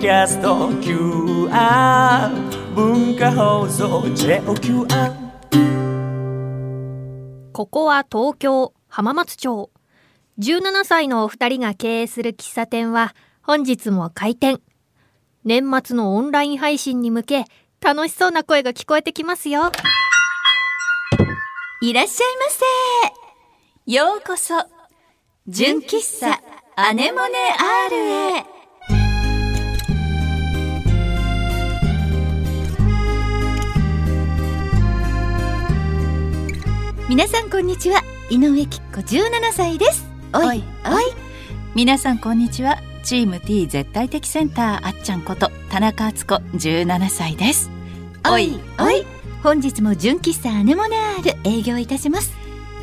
キャスト QR 文化放送 JOQR ここは東京浜松町。17歳のお二人が経営する喫茶店は本日も開店。年末のオンライン配信に向け楽しそうな声が聞こえてきますよ。いらっしゃいませ。ようこそ、純喫茶アネモネ R へ。皆さんこんにちは。井上きっ子17歳です。おい、おい。皆さんこんにちはチーム T 絶対的センターあっちゃんこと田中敦子17歳ですおい、おい。本日も純喫茶アネモネ R 営業いたします。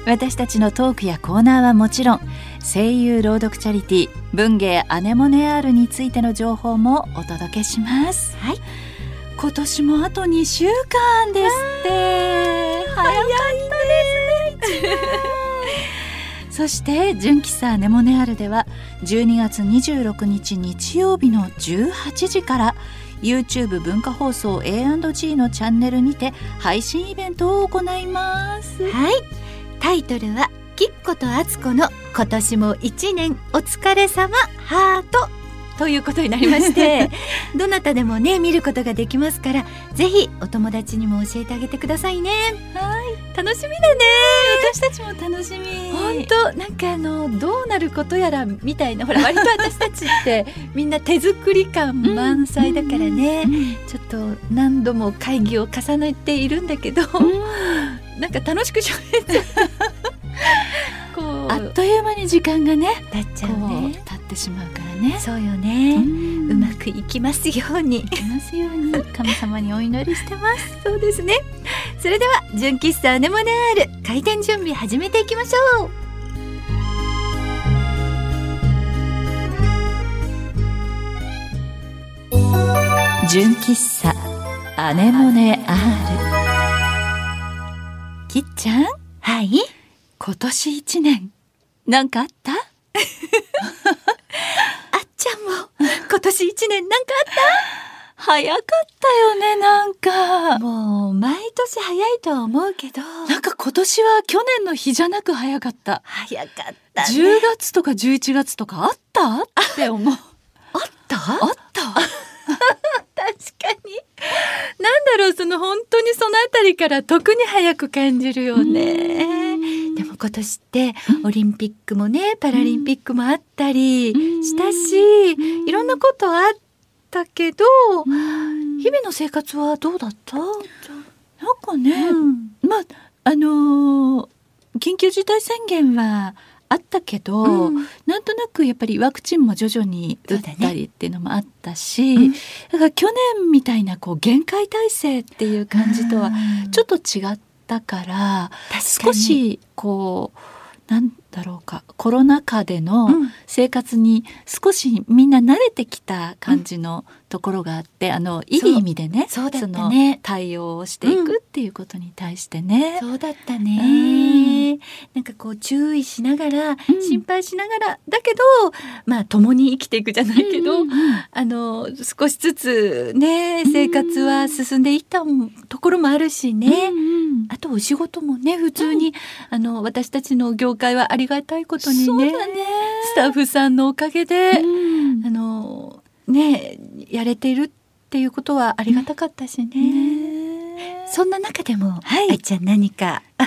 私たちのトークやコーナーはもちろん声優朗読チャリティー文芸アネモネアールについての情報もお届けしますはい今年もあと2週間ですって早かったそして純喫茶ネモネアルでは12月26日日曜日の18時から YouTube 文化放送 A&G のチャンネルにて配信イベントを行いますはい。タイトルは、きっことあつこの今年も一年お疲れ様ハートということになりまして、どなたでもね、見ることができますから、ぜひお友達にも教えてあげてくださいね。はい。楽しみだね。私たちも楽しみ本当なんかあのどうなることやらみたいなほら割と私たちって みんな手作り感満載だからね、ちょっと何度も会議を重ねているんだけど、なんか楽しくしゃべっちゃうこうあっという間に時間がねだっちゃうね。経ってしまうからねそうよね。ううまくいきますように。いきますように神様にお祈りしてます そうですね。それでは純喫茶アネモネアール開店準備始めていきましょう。純喫茶アネモネ R きっちゃん？はい。今年一年なんかあった？年一年なんか早かったよねなんか。もう毎年早いとは思うけど。なんか今年は去年の日じゃなく早かった。早かったね。10月とか11月とかあった？って思う。あった？あった？確かになんだろうその本当にそのあたりから特に早く感じるよね。でも今年ってオリンピックもねパラリンピックもあったりしたしいろんなことあったけど日々の生活はどうだった？なんかね、うん。まああのー緊急事態宣言はあったけど、うん。なんとなくやっぱりワクチンも徐々に打ったりっていうのもあったし、うん。だから去年みたいなこう限界体制っていう感じとはちょっと違ったから、少しこうなんだろうか。コロナ禍でのうん。生活に少しみんな慣れてきた感じのところがあって、あのいい意味でねそうだったのね対応をしていくっていうことに対してね。そうだったね。なんかこう注意しながら、うん。心配しながらだけどまあ共に生きていくじゃないけど、うんうんうん。あの少しずつね生活は進んでいったところもあるしね。うんあとお仕事もね普通に、あの私たちの業界はありがたいことにねね。スタッフさんのおかげで、うん。あのねやれているっていうことはありがたかったしね。ね。そんな中でも、はい。あいちゃん何か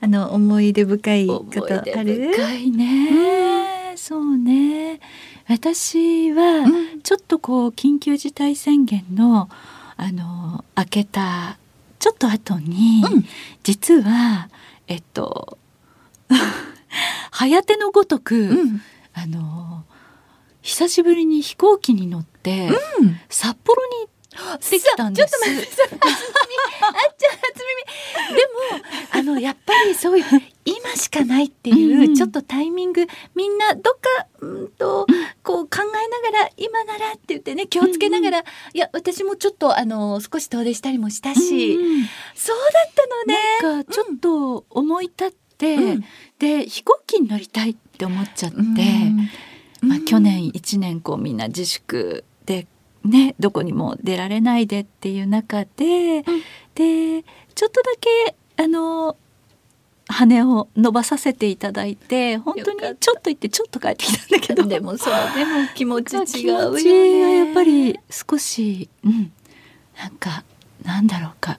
あの思い出深いことあ思い出る？深いね、そうね。私はうん。ちょっとこう緊急事態宣言のあの開けたちょっと後に、うん。実はえっと早手のごとく、うん。あの久しぶりに飛行機に乗って、うん。札幌に行ってきたんです。ちょっと待ってあっちゃん初耳。でもあの やっぱりそういう今しかないっていう、うんうん。ちょっとタイミングみんなどっかうんとこう考えながら今ならって言ってね気をつけながら、いや私もちょっとあの少し遠出したりもしたし、うん。そうだったのね。なんかちょっと思い立って、うんで飛行機に乗りたいって思っちゃって、うん。まあ、去年1年こうみんな自粛でねどこにも出られないでっていう中で、でちょっとだけあの羽を伸ばさせていただいて本当にちょっと行ってちょっと帰ってきたんだけど。でもそうでも気持ち違うよ気持ちがやっぱり少しうん。なんかなんだろうか。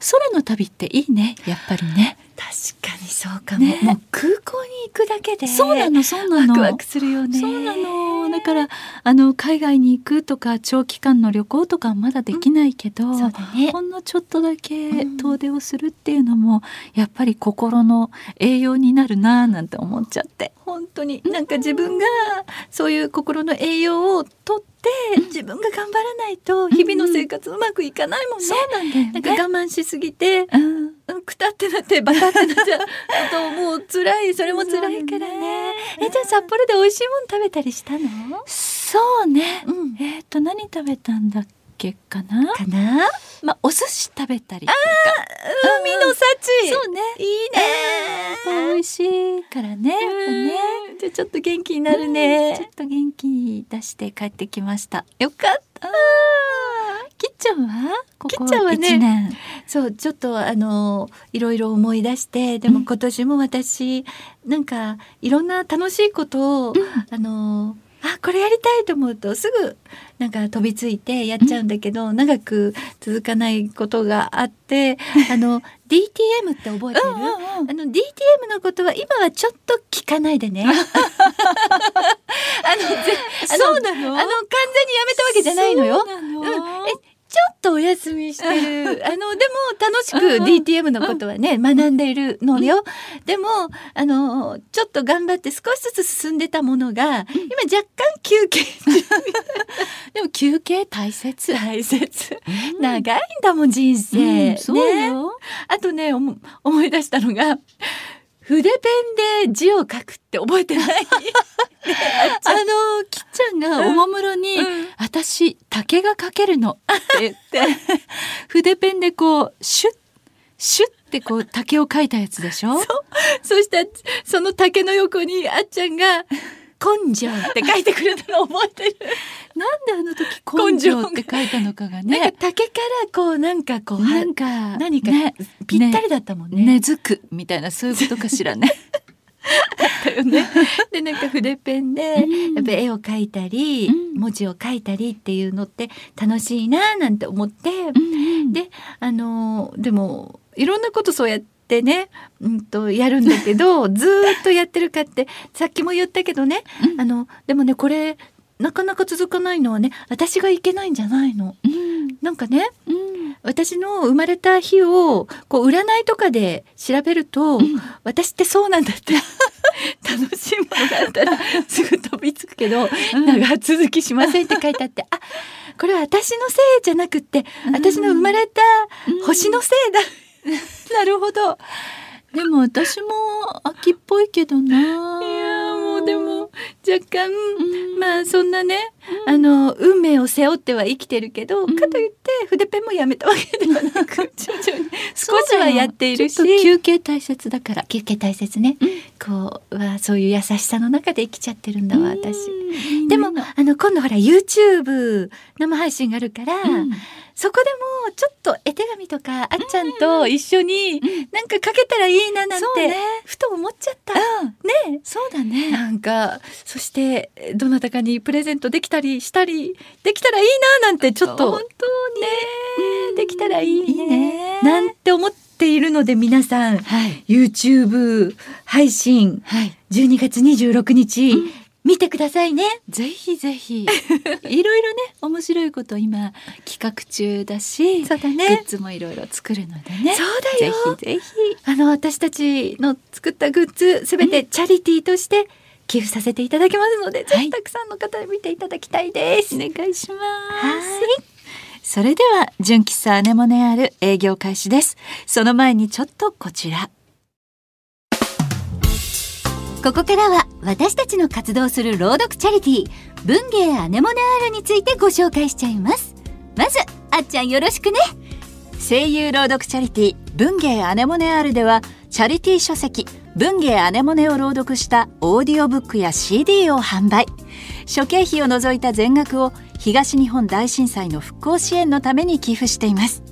空の旅っていいねやっぱりね確かにそうかも、ね。もう空港に行くだけでそうなのそうなの。ワクワクするよね。そうなの。だからあの海外に行くとか長期間の旅行とかはまだできないけど、そうだね。ほんのちょっとだけうん。遠出をするっていうのもやっぱり心の栄養になるなぁなんて思っちゃって。本当に。なんか自分がそういう心の栄養をとって自分が頑張らないと日々の生活うまくいかないもんね。なんだよなんか我慢しすぎて、うん。うん、くたってなってバタってなっちゃうあともう辛い。それも辛いからね。えじゃあ札幌で美味しいもの食べたりしたの？そうね、うん。えっ、と何食べたんだっけかな？かな？まあお寿司食べたりとか。海の幸。そうね。いいね。美味しいからね。ねうん。じゃあちょっと元気になるちょっね、と元気出して帰ってきました。よかった。きっちゃんは？ここきっちゃんはねそうちょっとあのいろいろ思い出してでも今年も私、なんかいろんな楽しいことを、あのあこれやりたいと思うとすぐなんか飛びついてやっちゃうんだけど、長く続かないことがあって あの DTM って覚えてる、あの DTM のことは今はちょっと聞かないでね。あのぜあのそうなの？あの完全にやめたわけじゃないのよ。そうなの？うん。えちょっとお休みしてる。あの、でも楽しく DTM のことはね、学んでいるのよ。でも、あの、ちょっと頑張って少しずつ進んでたものが、今若干休憩 でも休憩大切。大切。長いんだもん、人生。ねよ、あとね、思い出したのが、筆ペンで字を書くって覚えてない？あのきっちゃんがおもむろに、うん。私竹が描けるの。って言って 筆ペンでこうシュッシュッってこう竹を描いたやつでしょ？そしたら、その竹の横にあっちゃんが、根性って書いてくれたの覚えてる。なんであの時根性って書いたのかがなんかね竹からこうなんかこう、なんか何かねぴったりだったもんね。根付くみたいなそういうことかしらね。だよね。でなんか筆ペンでうんやっぱ絵を描いたり、うん文字を書いたりっていうのって楽しいななんて思って、であのーでもいろんなことそうやってね、うん、とやるんだけど ずーっとやってるかってさっきも言ったけどね、うんあのでもねこれなかなか続かないのはね私がいけないんじゃないの。うん。なんかねうん。私の生まれた日をこう占いとかで調べると、うん。私ってそうなんだって 楽しいものがあったら すぐ飛びつくけど、うん。長続きしませんって書いてあって あこれは私のせいじゃなくって私の生まれた星のせいだ、なるほど。でも私も秋っぽいけどな。若干、うん。まあそんなね、あの運命を背負っては生きてるけど、ん。かといって筆ペンもやめたわけではなく 徐々に少しはやっているし休憩大切だから。休憩大切ね、こうはそういう優しさの中で生きちゃってるんだわ私。でもあの今度ほら YouTube 生配信があるから、うんそこでもちょっと絵手紙とかあっちゃんと一緒になんかかけたらいいななんて、ふと思っちゃった。ね。そうだね。なんかそしてどなたかにプレゼントできたりしたりできたらいいななんてちょっと。本当にね。できたらいいね。なんて思っているので皆さん。はい。YouTube 配信。はい。12月26日、見てくださいね。ぜひぜひ。いろいろね、面白いこと今企画中だし、そうだグッズもいろいろ作るのでね。そうだぜよ。ひぜひ。あの私たちの作ったグッズすべてチャリティーとして寄付させていただきますので、ぜひたくさんの方に見ていただきたいです。お願いします。はい。それでは純喫茶アネモネアール営業開始ですその前にちょっとこちらここからは私たちの活動する朗読チャリティー文芸アネモネアールについてご紹介しちゃいます。まずあっちゃんよろしくね。声優朗読チャリティー文芸アネモネアールではチャリティー書籍文芸アネモネを朗読したオーディオブックや CD を販売。諸経費を除いた全額を東日本大震災の復興支援のために寄付しています。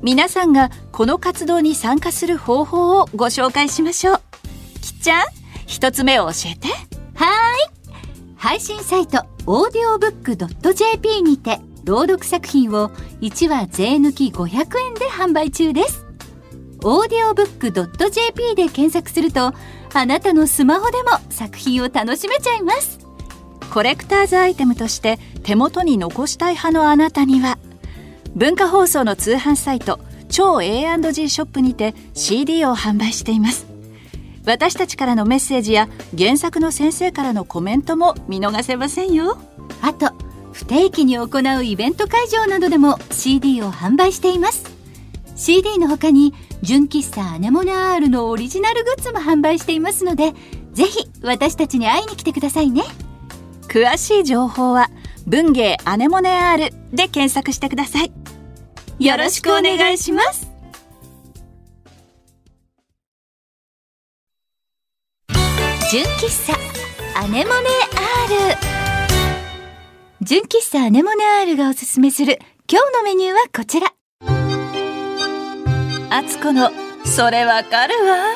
皆さんがこの活動に参加する方法をご紹介しましょう。きっちゃん。一つ目を教えて。はい。配信サイトオーディオブックドット .jp にて朗読作品を1話税抜き500円で販売中です。オーディオブックドット .jp で検索するとあなたのスマホでも作品を楽しめちゃいます。コレクターズアイテムとして手元に残したい派のあなたには文化放送の通販サイト超 A&G ショップにて CD を販売しています。私たちからのメッセージや原作の先生からのコメントも見逃せませんよ。あと不定期に行うイベント会場などでも CD を販売しています。CD の他に純喫茶アネモネアールのオリジナルグッズも販売していますのでぜひ私たちに会いに来てくださいね。詳しい情報は文芸アネモネ R で検索してください。よろしくお願いします純喫茶アネモネ R 純喫茶アネモネ R がおすすめする今日のメニューはこちら。あつこのそれわかるわ。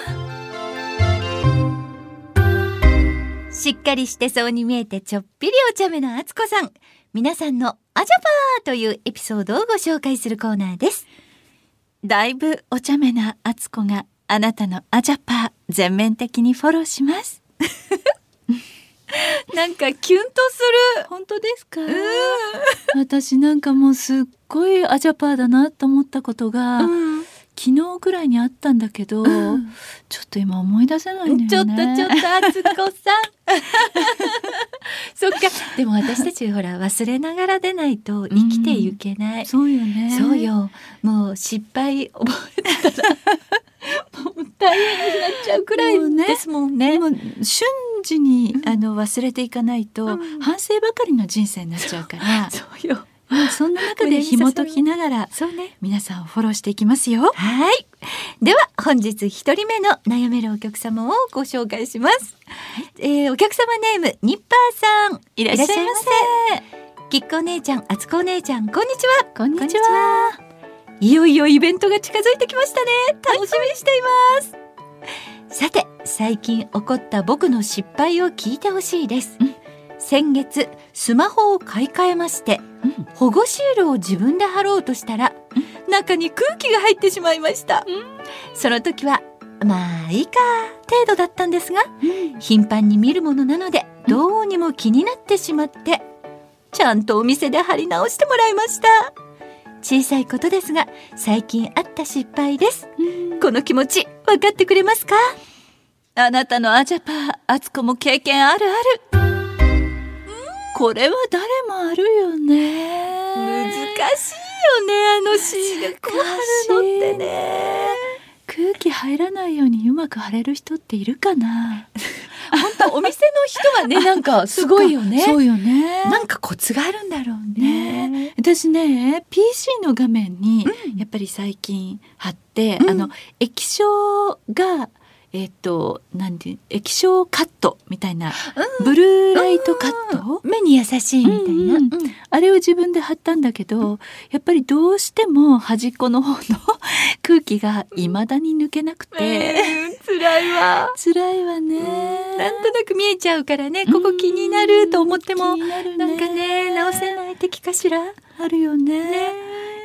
しっかりしてそうに見えてちょっぴりお茶目なあつこさん。皆さんのアジャパーというエピソードをご紹介するコーナーです。だいぶお茶目なあつこがあなたのアジャパー全面的にフォローします なんかキュンとする。本当ですか？私なんかもうすっごいアジャパーだなと思ったことが、うん。昨日ぐらいにあったんだけど、うん。ちょっと今思い出せないんちょっとちょっとあつこさん。そっか。でも私たちほら忘れながらでないと生きていけない、そうよね。そうよ。もう失敗覚えてたら大変になっちゃう。くらいもうねですもんね。でも瞬時に、あの忘れていかないと、うん。反省ばかりの人生になっちゃうからそうよ。もうそんな中で紐解きながらそうね。皆さんをフォローしていきますよ。はい。では本日一人目の悩めるお客様をご紹介します、えーお客様ネームニッパーさん。いらっしゃいませ。きっこお姉ちゃんあつこお姉ちゃんこんにちは。こんにちはいよいよイベントが近づいてきましたね。楽しみにしています、さて最近起こった僕の失敗を聞いてほしいです、うん。先月スマホを買い替えましてうん。保護シールを自分で貼ろうとしたら、中に空気が入ってしまいました、その時はまあいいか程度だったんですが頻繁に見るものなのでどうにも気になってしまってちゃんとお店で貼り直してもらいました小さいことですが最近あった失敗です。この気持ち分かってくれますか？あなたのアジャパーあつこも経験あるある。これは誰もあるよね。難しいよねあのシールこう貼るのってね。空気入らないようにうまく貼れる人っているかな？本当お店の人はねなんかすごいよね。そうよね。なんかコツがあるんだろうね。ね私ね PC の画面にやっぱり最近貼って、うん。あの液晶がえっ、となんていう液晶カットみたいな、ブルーライトカット、目に優しいみたいな、うんうんあれを自分で貼ったんだけど、やっぱりどうしても端っこの方の 空気が未だに抜けなくて、えー辛いわ。辛いわね。なんとなく見えちゃうからね。ここ気になると思っても、なるね。なんかね直せない敵かしら。あるよね。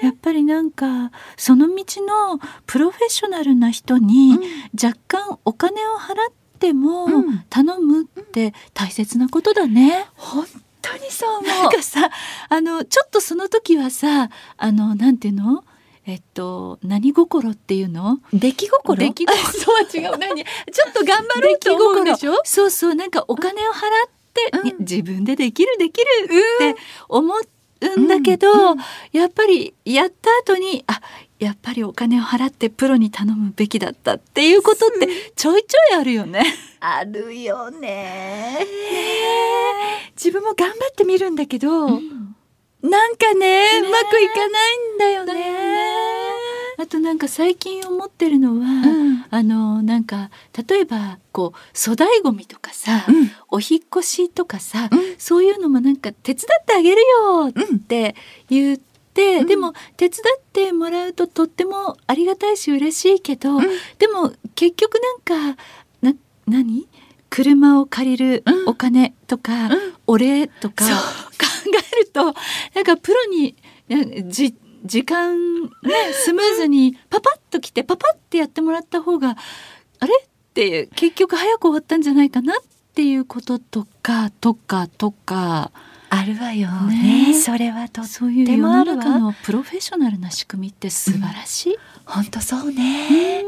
やっぱりなんかその道のプロフェッショナルな人に若干お金を払ってもうん。頼むって大切なことだね。本当にそう思なんかさあのちょっとその時はさあのなんていうの？えっと何心っていうの？う出来心？出来心。あ そうは違う。何？ちょっと頑張ろうと思うんでしょ？そうそうなんかお金を払って、うん。自分でできるできるって思うんだけど、うん。やっぱりやった後にあやっぱりお金を払ってプロに頼むべきだったっていうことってちょいちょいあるよね。あるよね。自分も頑張ってみるんだけど、なんかねうまくいかないんだよねあとなんか最近思ってるのは、うん。あのなんか例えばこう粗大ごみとかさ、うん。お引っ越しとかさ、うん。そういうのもなんか手伝ってあげるよって言って、うん。でも手伝ってもらうととってもありがたいし嬉しいけど、ん。でも結局なんかな何？車を借りるうん。お金とか、うん。お礼とか考えるとなんかプロにねじ時間ねスムーズにパパッと来てパパッてやってもらった方があれって結局早く終わったんじゃないかなっていうこととかとかとか。あるわよね。ね。それはとそういう世でもあるわの中のプロフェッショナルな仕組みって素晴らしい。本当そうね、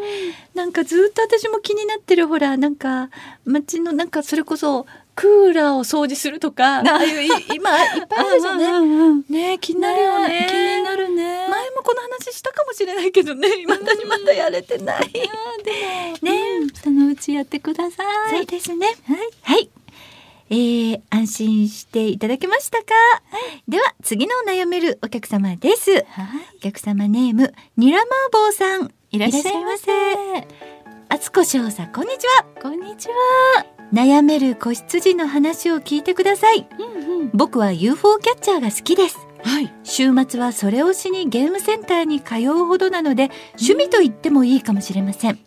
なんかずっと私も気になってるほらなんか街のなんかそれこそクーラーを掃除するとかああいうい 今いっぱい？あるじゃんねねね気になるよね。気になるね。前もこの話したかもしれないけどね。未だにまだやれてない、ね、そのうちやってください。そうですね。はい、はい。えー、安心していただけましたか、では次の悩めるお客様です。はい、お客様ネームニラマーボーさん。いらっしゃいませ。あつこしょうさんこんにちは。こんにちは。悩める子羊の話を聞いてください。うんうん。僕は UFO キャッチャーが好きです。はい。週末はそれをしにゲームセンターに通うほどなので趣味と言ってもいいかもしれません。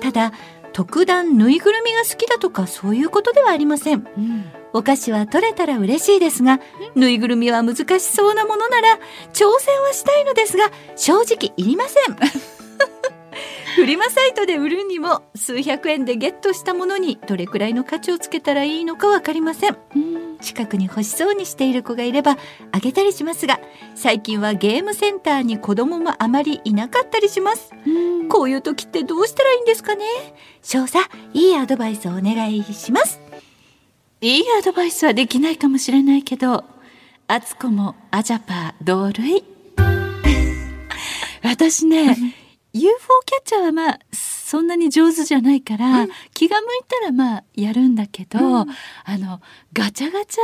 ただ特段ぬいぐるみが好きだとかそういうことではありません。うん。お菓子は取れたら嬉しいですがぬいぐるみは難しそうなものなら挑戦はしたいのですが正直いりません フリマサイトで売るにも数百円でゲットしたものにどれくらいの価値をつけたらいいのかわかりませんうん。近くに欲しそうにしている子がいればあげたりしますが最近はゲームセンターに子供もあまりいなかったりしますうん。こういう時ってどうしたらいいんですかね？少佐いいアドバイスをお願いしますいいアドバイスはできないかもしれないけど、あつこもアジャパー同類。私ね、UFO キャッチャーはまあそんなに上手じゃないから、気が向いたらまあやるんだけど、あのガチャガチ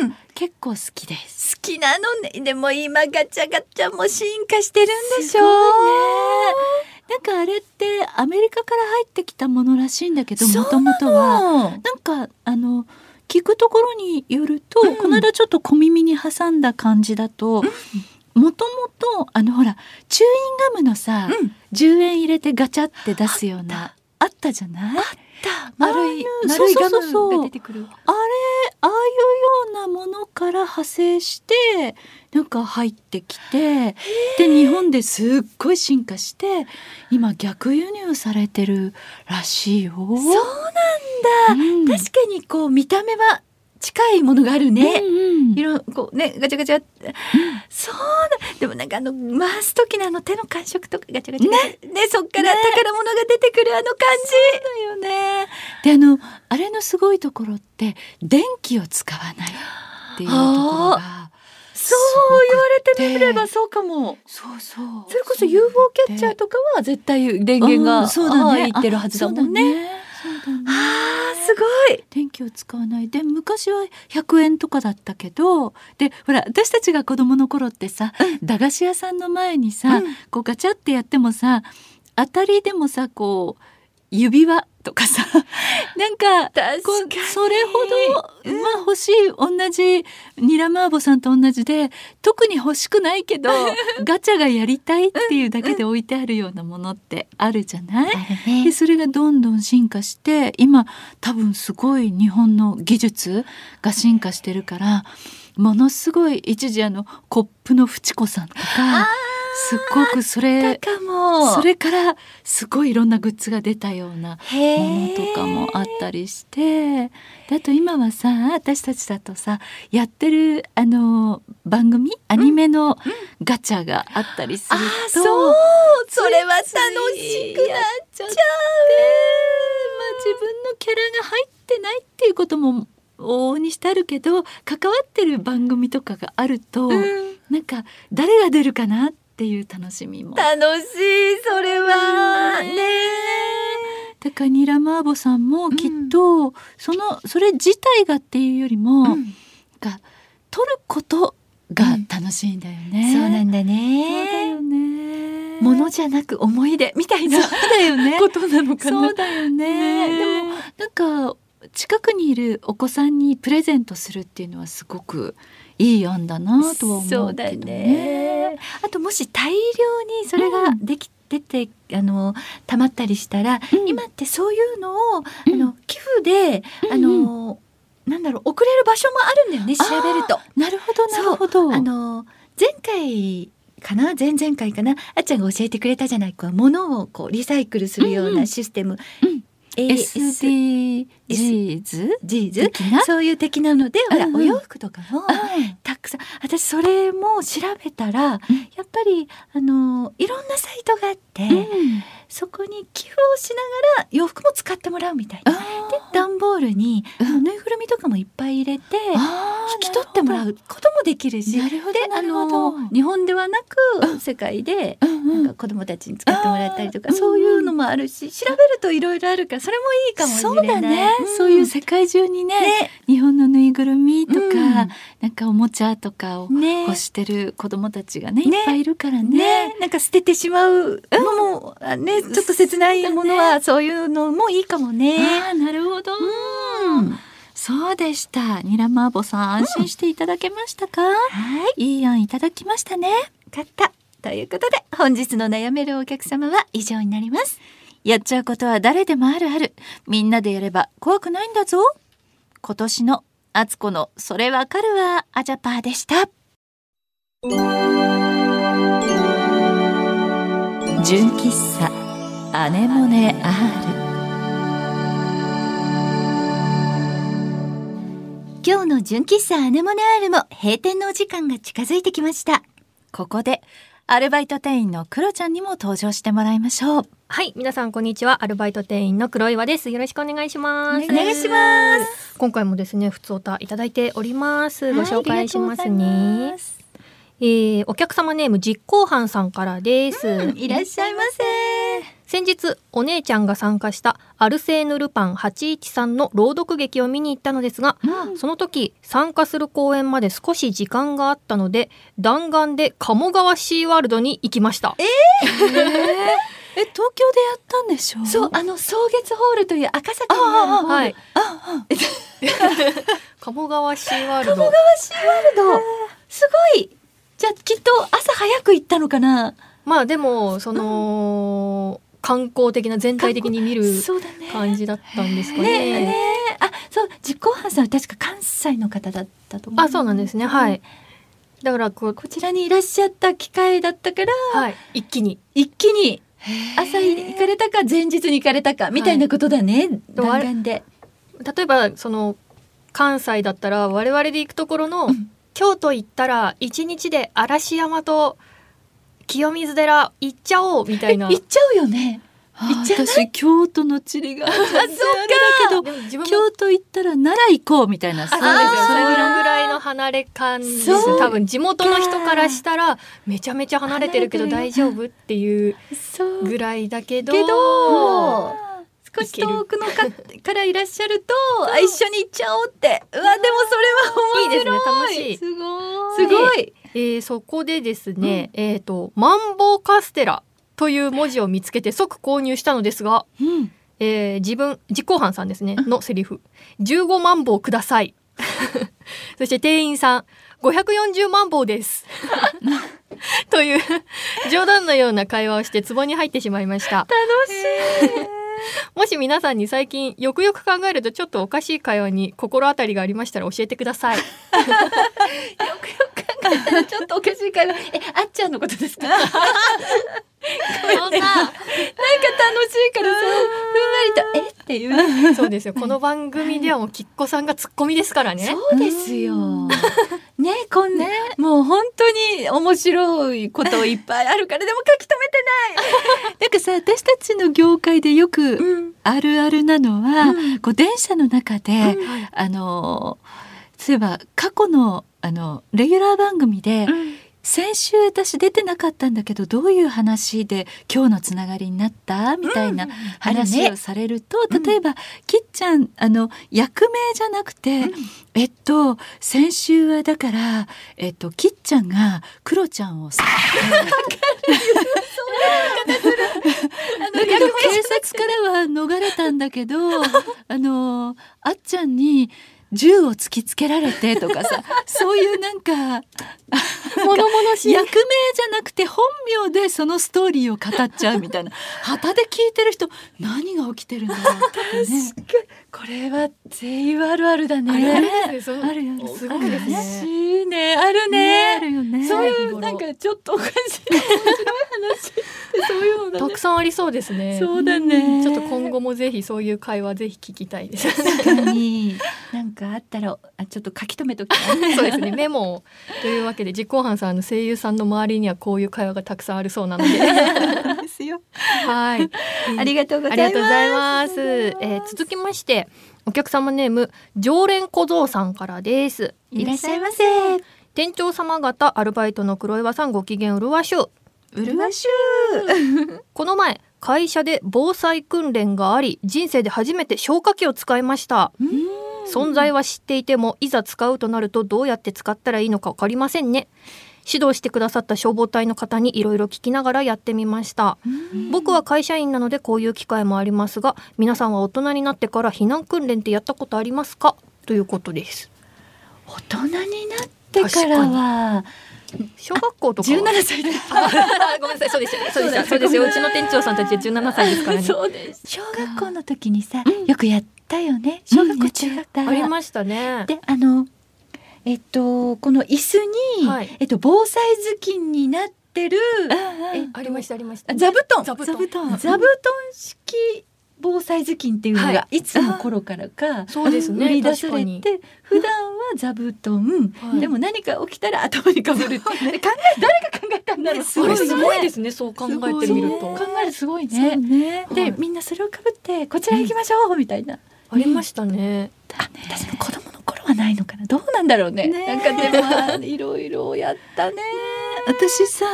ャが結構好きです。好きなのね。でも今ガチャガチャも進化してるんでしょね。なんかあれってアメリカから入ってきたものらしいんだけどもともとはは。なんかあの聞くところによると、うん。この間ちょっと小耳に挟んだ感じだともともとあのほらチューインガムのさ、うん。10円入れてガチャって出すようなあった。じゃない？丸いああいう丸いガムが出てくる。あれああいうようなものから派生してなんか入ってきてで日本ですっごい進化して今逆輸入されてるらしいよ。そうなんだ、うん。確かにこう見た目は近いものがあるね、うんうんいろこうねガチャガチャ。って、そうだ。でもなんかあの回す時のあの手の感触とかガチャガチャ。ガチャねそっから宝物が出てくるあの感だよね。であのあれのすごいところって電気を使わないっていうところがじそう言われてみればそうかも。そうそう。それこそ UFO キャッチャーとかは絶対電源がうんそうだね。入ってるはずだもんね。ね。あーすごい。電気を使わない。で昔は100円とかだったけどでほら私たちが子供の頃ってさ、駄菓子屋さんの前にさ、うん。こうガチャってやってもさ当たりでもさこう指輪とかさ。なんかそれほど、まあ欲しい同じニラマーボさんと同じで特に欲しくないけど ガチャがやりたいっていうだけで置いてあるようなものってあるじゃない、でそれがどんどん進化して今多分すごい日本の技術が進化してるからものすごい一時あのコップのフチ子さんとかすっごくそれそれからすごいいろんなグッズが出たようなへものとかもあったりして。であと今はさ私たちだとさやってるあの番組アニメのガチャがあったりすると、あーそう。それは楽しくなっちゃう。まあ、自分のキャラが入ってないっていうことも往々にしてあるけど関わってる番組とかがあると、うん。なんか誰が出るかなっていう楽しみも。楽しいそれは。ねねだからニラマーボさんもきっと、そのそれ自体がっていうよりも、なん。か撮ることが楽しいんだよね。そうなんだそうだねよね。ものじゃなく思い出みたいなそうだよね。ことなのかな。そうだよね。でもなんか近くにいるお子さんにプレゼントするっていうのはすごくいい案だなとは思うけどそうだよね。ねあともし大量にそれができてて、あの溜まったりしたら、うん。今ってそういうのを、うん。あの寄付で、あのなんだろう送れる場所もあるんだよね調べると。なるほどなるほど。あの前回かな前々回かなあっちゃんが教えてくれたじゃないこう物をこうリサイクルするよううんうなん。システム、うん。ASDGs SDGs 的な？そういう的なので、ほらうんうん。お洋服とかも。たくさん。私それも調べたら、やっぱりあのいろんなサイトがあって、うん。そこに寄付をしながら洋服も使ってもらうみたいな。で段ボールに、ぬいぐるみとかもいっぱい入れて引き取ってもらうこともできるし。なるほどであの日本ではなく世界でうんうん。なんか子供たちに使ってもらったりとか、そういうのもあるし調べるといろいろあるからそれもいいかもしれない。そうだね、ん。そういう世界中にねね。日本のぬいぐるみとか、うん。なんかおもちゃとかをね。欲してる子供たちがねね。いっぱいいるからね。ね、なんか捨ててしまうのも、あね、ちょっと切ないものは、そういうのもいいかもね。あーなるほど、うん。そうでした。ニラマーボさん安心していただけましたか、はい、いい案いただきましたね。買った。ということで、本日の悩めるお客様は以上になります。やっちゃうことは誰でもあるある。みんなでやれば怖くないんだぞ。今年のあつこのそれわかるわ。アジャパーでした。純喫茶。アネモネ R 今日の純喫茶アネモネアールも閉店のお時間が近づいてきました。ここでアルバイト店員のクロちゃんにも登場してもらいましょう。はい、皆さんこんにちは。アルバイト店員の黒岩です。よろしくお願いします。お願いします。今回もですね、普通おたいただいております。ご紹介しますねま。すえー、お客様ネーム実行犯さんからです。いらっしゃいませ。先日お姉ちゃんが参加したアルセーヌ・ルパン813の朗読劇を見に行ったのですが、その時参加する公演まで少し時間があったので弾丸で鴨川シーワールドに行きましたえ 東京でやったんでしょ？そう、あの、草月ホールという赤坂にあああるホール。はい鴨川シーワールド鴨川シーワールド。すごい。じゃあ、きっと朝早く行ったのかな？まあでもその、観光的な全体的に見るそうだね。感じだったんですかねね。えねえあ、そう、実行犯さんは確か関西の方だったと思う。あそうなんですねはい。だからこうこちらにいらっしゃった機会だったから、はい一気に一気に朝行かれたか前日に行かれたかみたいなことだね。でもあれ弾丸で。例えばその関西だったら我々で行くところの、うん京都行ったら一日で嵐山と清水寺行っちゃおうみたいな。行っちゃうよね。私京都の地理があそうか。だけど京都行ったら奈良行こうみたいなあそうですよそれぐらいの離れ感です。多分地元の人からしたらめちゃめちゃ離れてるけど大丈夫っていう。ぐらいだけどけど少し遠くのかからいらっしゃるとあ一緒に行っちゃおうって。うわでもそれはい。いですね。楽しい、すごすごい。えーそこでですね、えっ、とマンボウカステラという文字を見つけて即購入したのですが、うん。えー自分実行犯さんですねのセリフ。15万棒ください。そして店員さん540万棒です。という冗談のような会話をして壺に入ってしまいました。楽しい。もし皆さんに最近よくよく考えるとちょっとおかしい会話に心当たりがありましたら教えてください ちょっとおかしいからえあっちゃんのことですか？な。んか楽しいからさふんわりとえ？っていうそうですよ。この番組ではもうきっこさんがツッコミですからね。そうですよ。ねこんね。もう本当に面白いこといっぱいあるからでも書き留 なんかさ私たちの業界でよくあるあるなのは、うん。こう電車の中で、うん。あの例えば過去のあのレギュラー番組で、先週私出てなかったんだけどどういう話で今日のつながりになった？みたいな話をされると、例えば、きっちゃんあの役名じゃなくて、えっと先週はだからえっときっちゃんがクロちゃんをさだけど警察からは逃れたんだけど あのあっちゃんに銃を突きつけられてとかさ そういうなんか物々しい。役名じゃなくて本名でそのストーリーを語っちゃうみたいな。旗で聞いてる人何が起きてるんだろうってねこれは全員あるあるだね。あるあるよねすごいですね悲しいね。あるね。ねあるよねそういうなんかちょっとおかしい面白い話そういうの。たくさんありそうですねそうだね。ちょっと今後もぜひそういう会話ぜひ聞きたいですなんかあったらあちょっと書き留めときな。そうですねメモをというわけで実行犯さんの声優さんの周りにはこういう会話がたくさんあるそうなのでですよ。はいありがとうございます。ありがとうございます。えー続きましてお客様ネーム常連小僧さんからです。いらっしゃいませ。店長様方アルバイトの黒岩さんご機嫌うるわしゅう。うるわしゅ この前会社で防災訓練があり人生で初めて消火器を使いました。存在は知っていてもいざ使うとなるとどうやって使ったらいいのか分かりませんね。指導してくださった消防隊の方にいろいろ聞きながらやってみました。僕は会社員なのでこういう機会もありますが皆さんは大人になってから避難訓練ってやったことありますか？ということです。大人になってからは。小学校とかは？17歳であ ごめんなさいそうですよそうですよそうですよ。うちの店長さんたちは17歳ですからね。そうです。小学校の時にさ、よくやったよね。小学校中学ありましたね。であのえっとこの椅子に、はい。えっと防災頭巾になってるえっとありましたありました。座布団。座布団。座布団。座布団式防災頭巾っていうのが、、はい。つの頃からかそうですね売り出されて普段は座布団、はい。でも何か起きたら頭にかぶるで考え誰が考えたんだろう、すごいすごいですね。そう考えてみると。考えるすごいね。ね。で、はい。みんなそれをかぶってこちら行きましょう、みたいな。ありましたね。あ私の子供ないのかな？どうなんだろうね。なんかでもまあいろいろやったね。私さ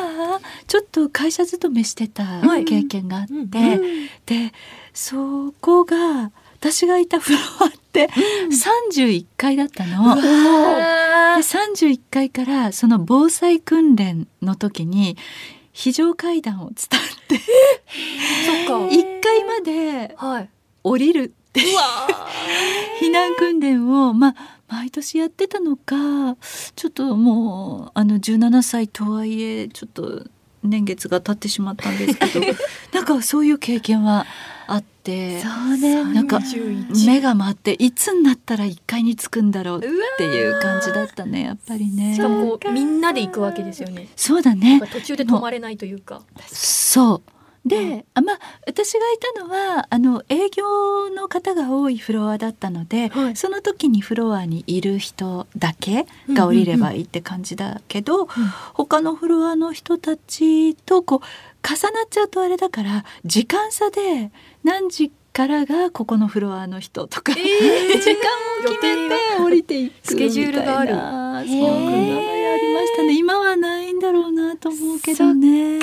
ちょっと会社勤めしてたはい。経験があって、うん。でそこが私がいたフロアって31階だったの。で31階からその防災訓練の時に非常階段を伝ってそっか。1階まではい。降りるってうわ 避難訓練をまあ毎年やってたのかちょっともうあの17歳とはいえちょっと年月が経ってしまったんですけど なんかそういう経験はあってそうね。なんか31目が回っていつになったら1階に着くんだろうっていう感じだったねやっぱりね。しかもこうみんなで行くわけですよね。そうだね。途中で止まれないというか。そうで、うん。あまあ私がいたのはあの営業の方が多いフロアだったので、はい。その時にフロアにいる人だけが降りればいいって感じだけど、他のフロアの人たちとこう重なっちゃうとあれだから時間差で何時からがここのフロアの人とか、時間を決めて降りていくスケジュールがある。みたいなそういうのやりましたね。今はないんだろうなと思うけどね。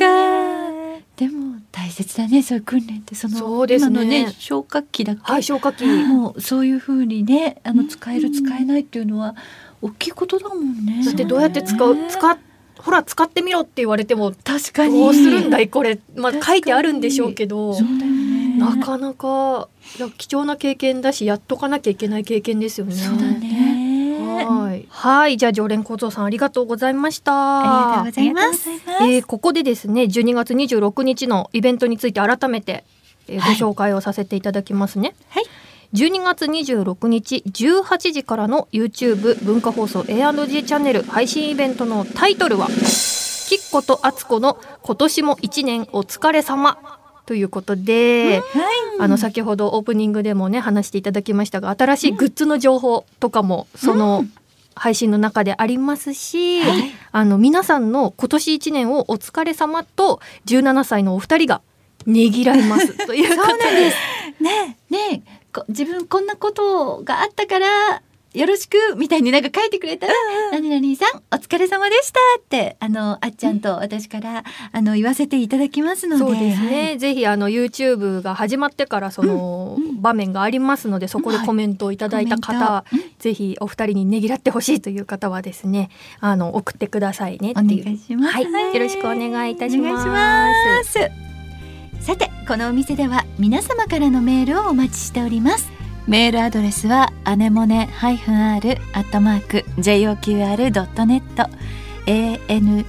でも大切だねそういう訓練って。そのそうですのね消火器だっけ、はい消火器。もうそういう風にねあの使える使えないっていうのは大きいことだもんね。だってどうやって使う？使っほら使ってみろって言われても確かに。どうするんだいこれ？まあ書いてあるんでしょうけど。そうだよね。なかなかいや貴重な経験だしやっとかなきゃいけない経験ですよね。そうだね。はい、はい、じゃあ常連小僧さんありがとうございました。ありがとうございます。えーここでですね12月26日のイベントについて改めて、えーご紹介をさせていただきますね。はい12月26日18時からの YouTube 文化放送 A&G チャンネル配信イベントのタイトルは「きっことあつこの今年も一年お疲れ様ということで、あの先ほどオープニングでもね話していただきましたが新しいグッズの情報とかもその配信の中でありますし、あの皆さんの今年一年をお疲れ様と17歳のお二人がねぎらいます。ということで。ね。ね。こ自分こんなことがあったからよろしくみたいになんか書いてくれたら、何々さんお疲れ様でしたってあのあっちゃんと私からあの言わせていただきますので。そうですね、ぜひあの YouTube が始まってからその場面がありますので、そこでコメントをいただいた方、ぜひお二人にねぎらってほしいという方はですねあの送ってくださいねっておいう。願いします、はい、よろしくお願いいたします。さてこのお店では皆様からのメールをお待ちしておりますメールアドレスはアネモネ -r アットマーク JOQR.net anemone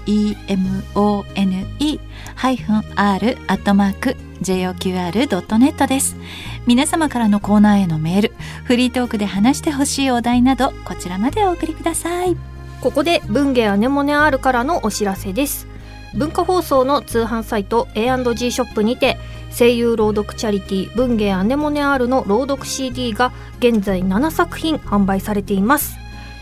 ハイフン r アットマーク JOQR.net です。皆様からのコーナーへのメールフリートークで話してほしいお題などこちらまでお送りください。ここで文芸アネモネ R からのお知らせです。文化放送の通販サイト A&G ショップにて声優朗読チャリティー文芸アネモネ R の朗読 CD が現在7作品販売されています。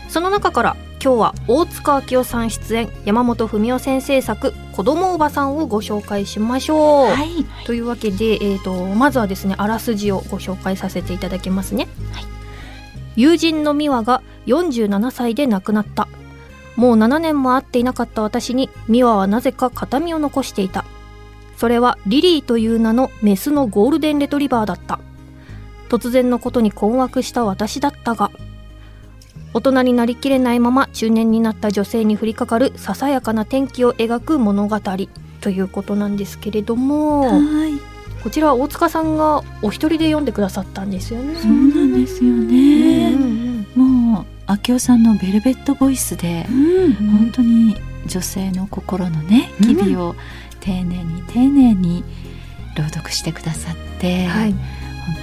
その中から今日は大塚明夫さん出演山本文夫先生作「子供おばさん」をご紹介しましょう、はい。というわけで、えー、とまずはですねあらすじをご紹介させていただきますね、友人の美和が47歳で亡くなったもう7年も会っていなかった私に美和はなぜか形見を残していた。それはリリーという名のメスのゴールデンレトリバーだった。突然のことに困惑した私だったが大人になりきれないまま中年になった女性に降りかかるささやかな転機を描く物語。ということなんですけれどもはい。こちらは大塚さんがお一人で読んでくださったんですよね。そうなんですようんね。うん。もう明夫さんのベルベットボイスで、うん。本当に女性の心のねうん。機微を丁寧に丁寧に朗読してくださって、はい、本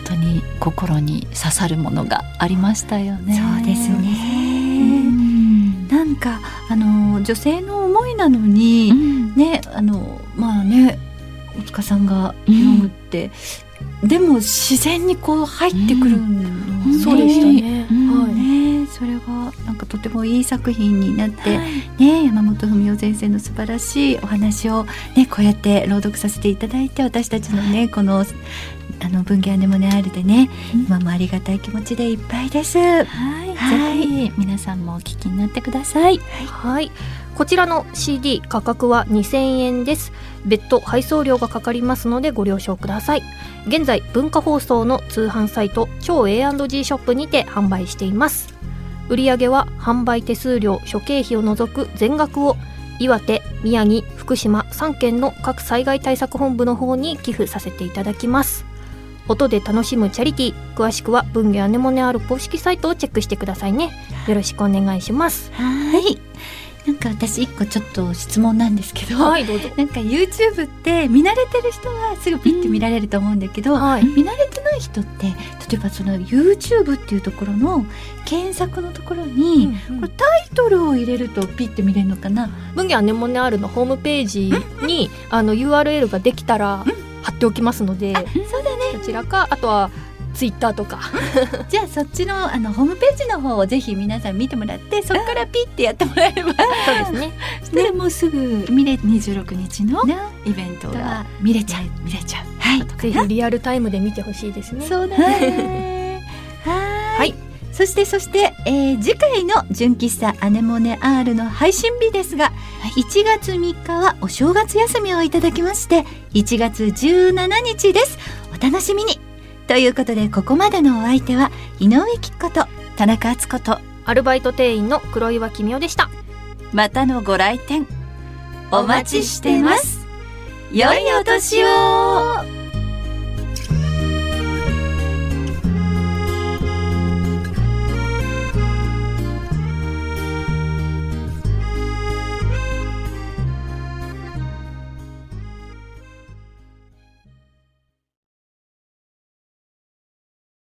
当に心に刺さるものがありましたよね。そうですうねん。なんかあの女性の思いなのに、うん。ねあのまあね大塚さんが読むって、でも自然にこう入ってくる。のね、そうでしたね。うん。はい。ねそれがなんかとてもいい作品になって、ね山本文夫先生の素晴らしいお話をねこうやって朗読させていただいて私たちのねこのあの文芸アネモネ R でね、今もありがたい気持ちでいっぱいです。はい、はい。ぜひ皆さんもお聞きになってください。はい。こちらの CD 価格は2000円です。別途配送料がかかりますのでご了承ください。現在文化放送の通販サイト超 A&G ショップにて販売しています。売上は販売手数料諸経費を除く全額を岩手、宮城、福島3県の各災害対策本部の方に寄付させていただきます。音で楽しむチャリティー詳しくは文芸アネモネある公式サイトをチェックしてくださいねよろしくお願いしますはい。なんか私一個ちょっと質問なんですけど、はいどなんか YouTube って見慣れてる人はすぐピッて見られると思うんだけど、はい。見慣れてない人って例えばその YouTube っていうところの検索のところに、これタイトルを入れるとピッて見れるのかな、文芸アネモネあるのホームページにあの URL ができたら貼っておきますのでそうだね。こちらかあとはツイッターとか。じゃあそっちのあのホームページの方をぜひ皆さん見てもらってそこからピッてやってもらえれば。そうですね。そしたらもうすぐ見れ26日のね。イベントがが見れちゃう。見れちゃう。はい。ぜひリアルタイムで見てほしいですね。そうだね。ははい。い。そしてそして、えー次回の純喫茶アネモネ R の配信日ですが、1月3日はお正月休みをいただきまして1月17日です。お楽しみにということでここまでのお相手は井上貴子と田中敦子とアルバイト店員の黒岩君代でした。またのご来店お待ちしてます。良いお年を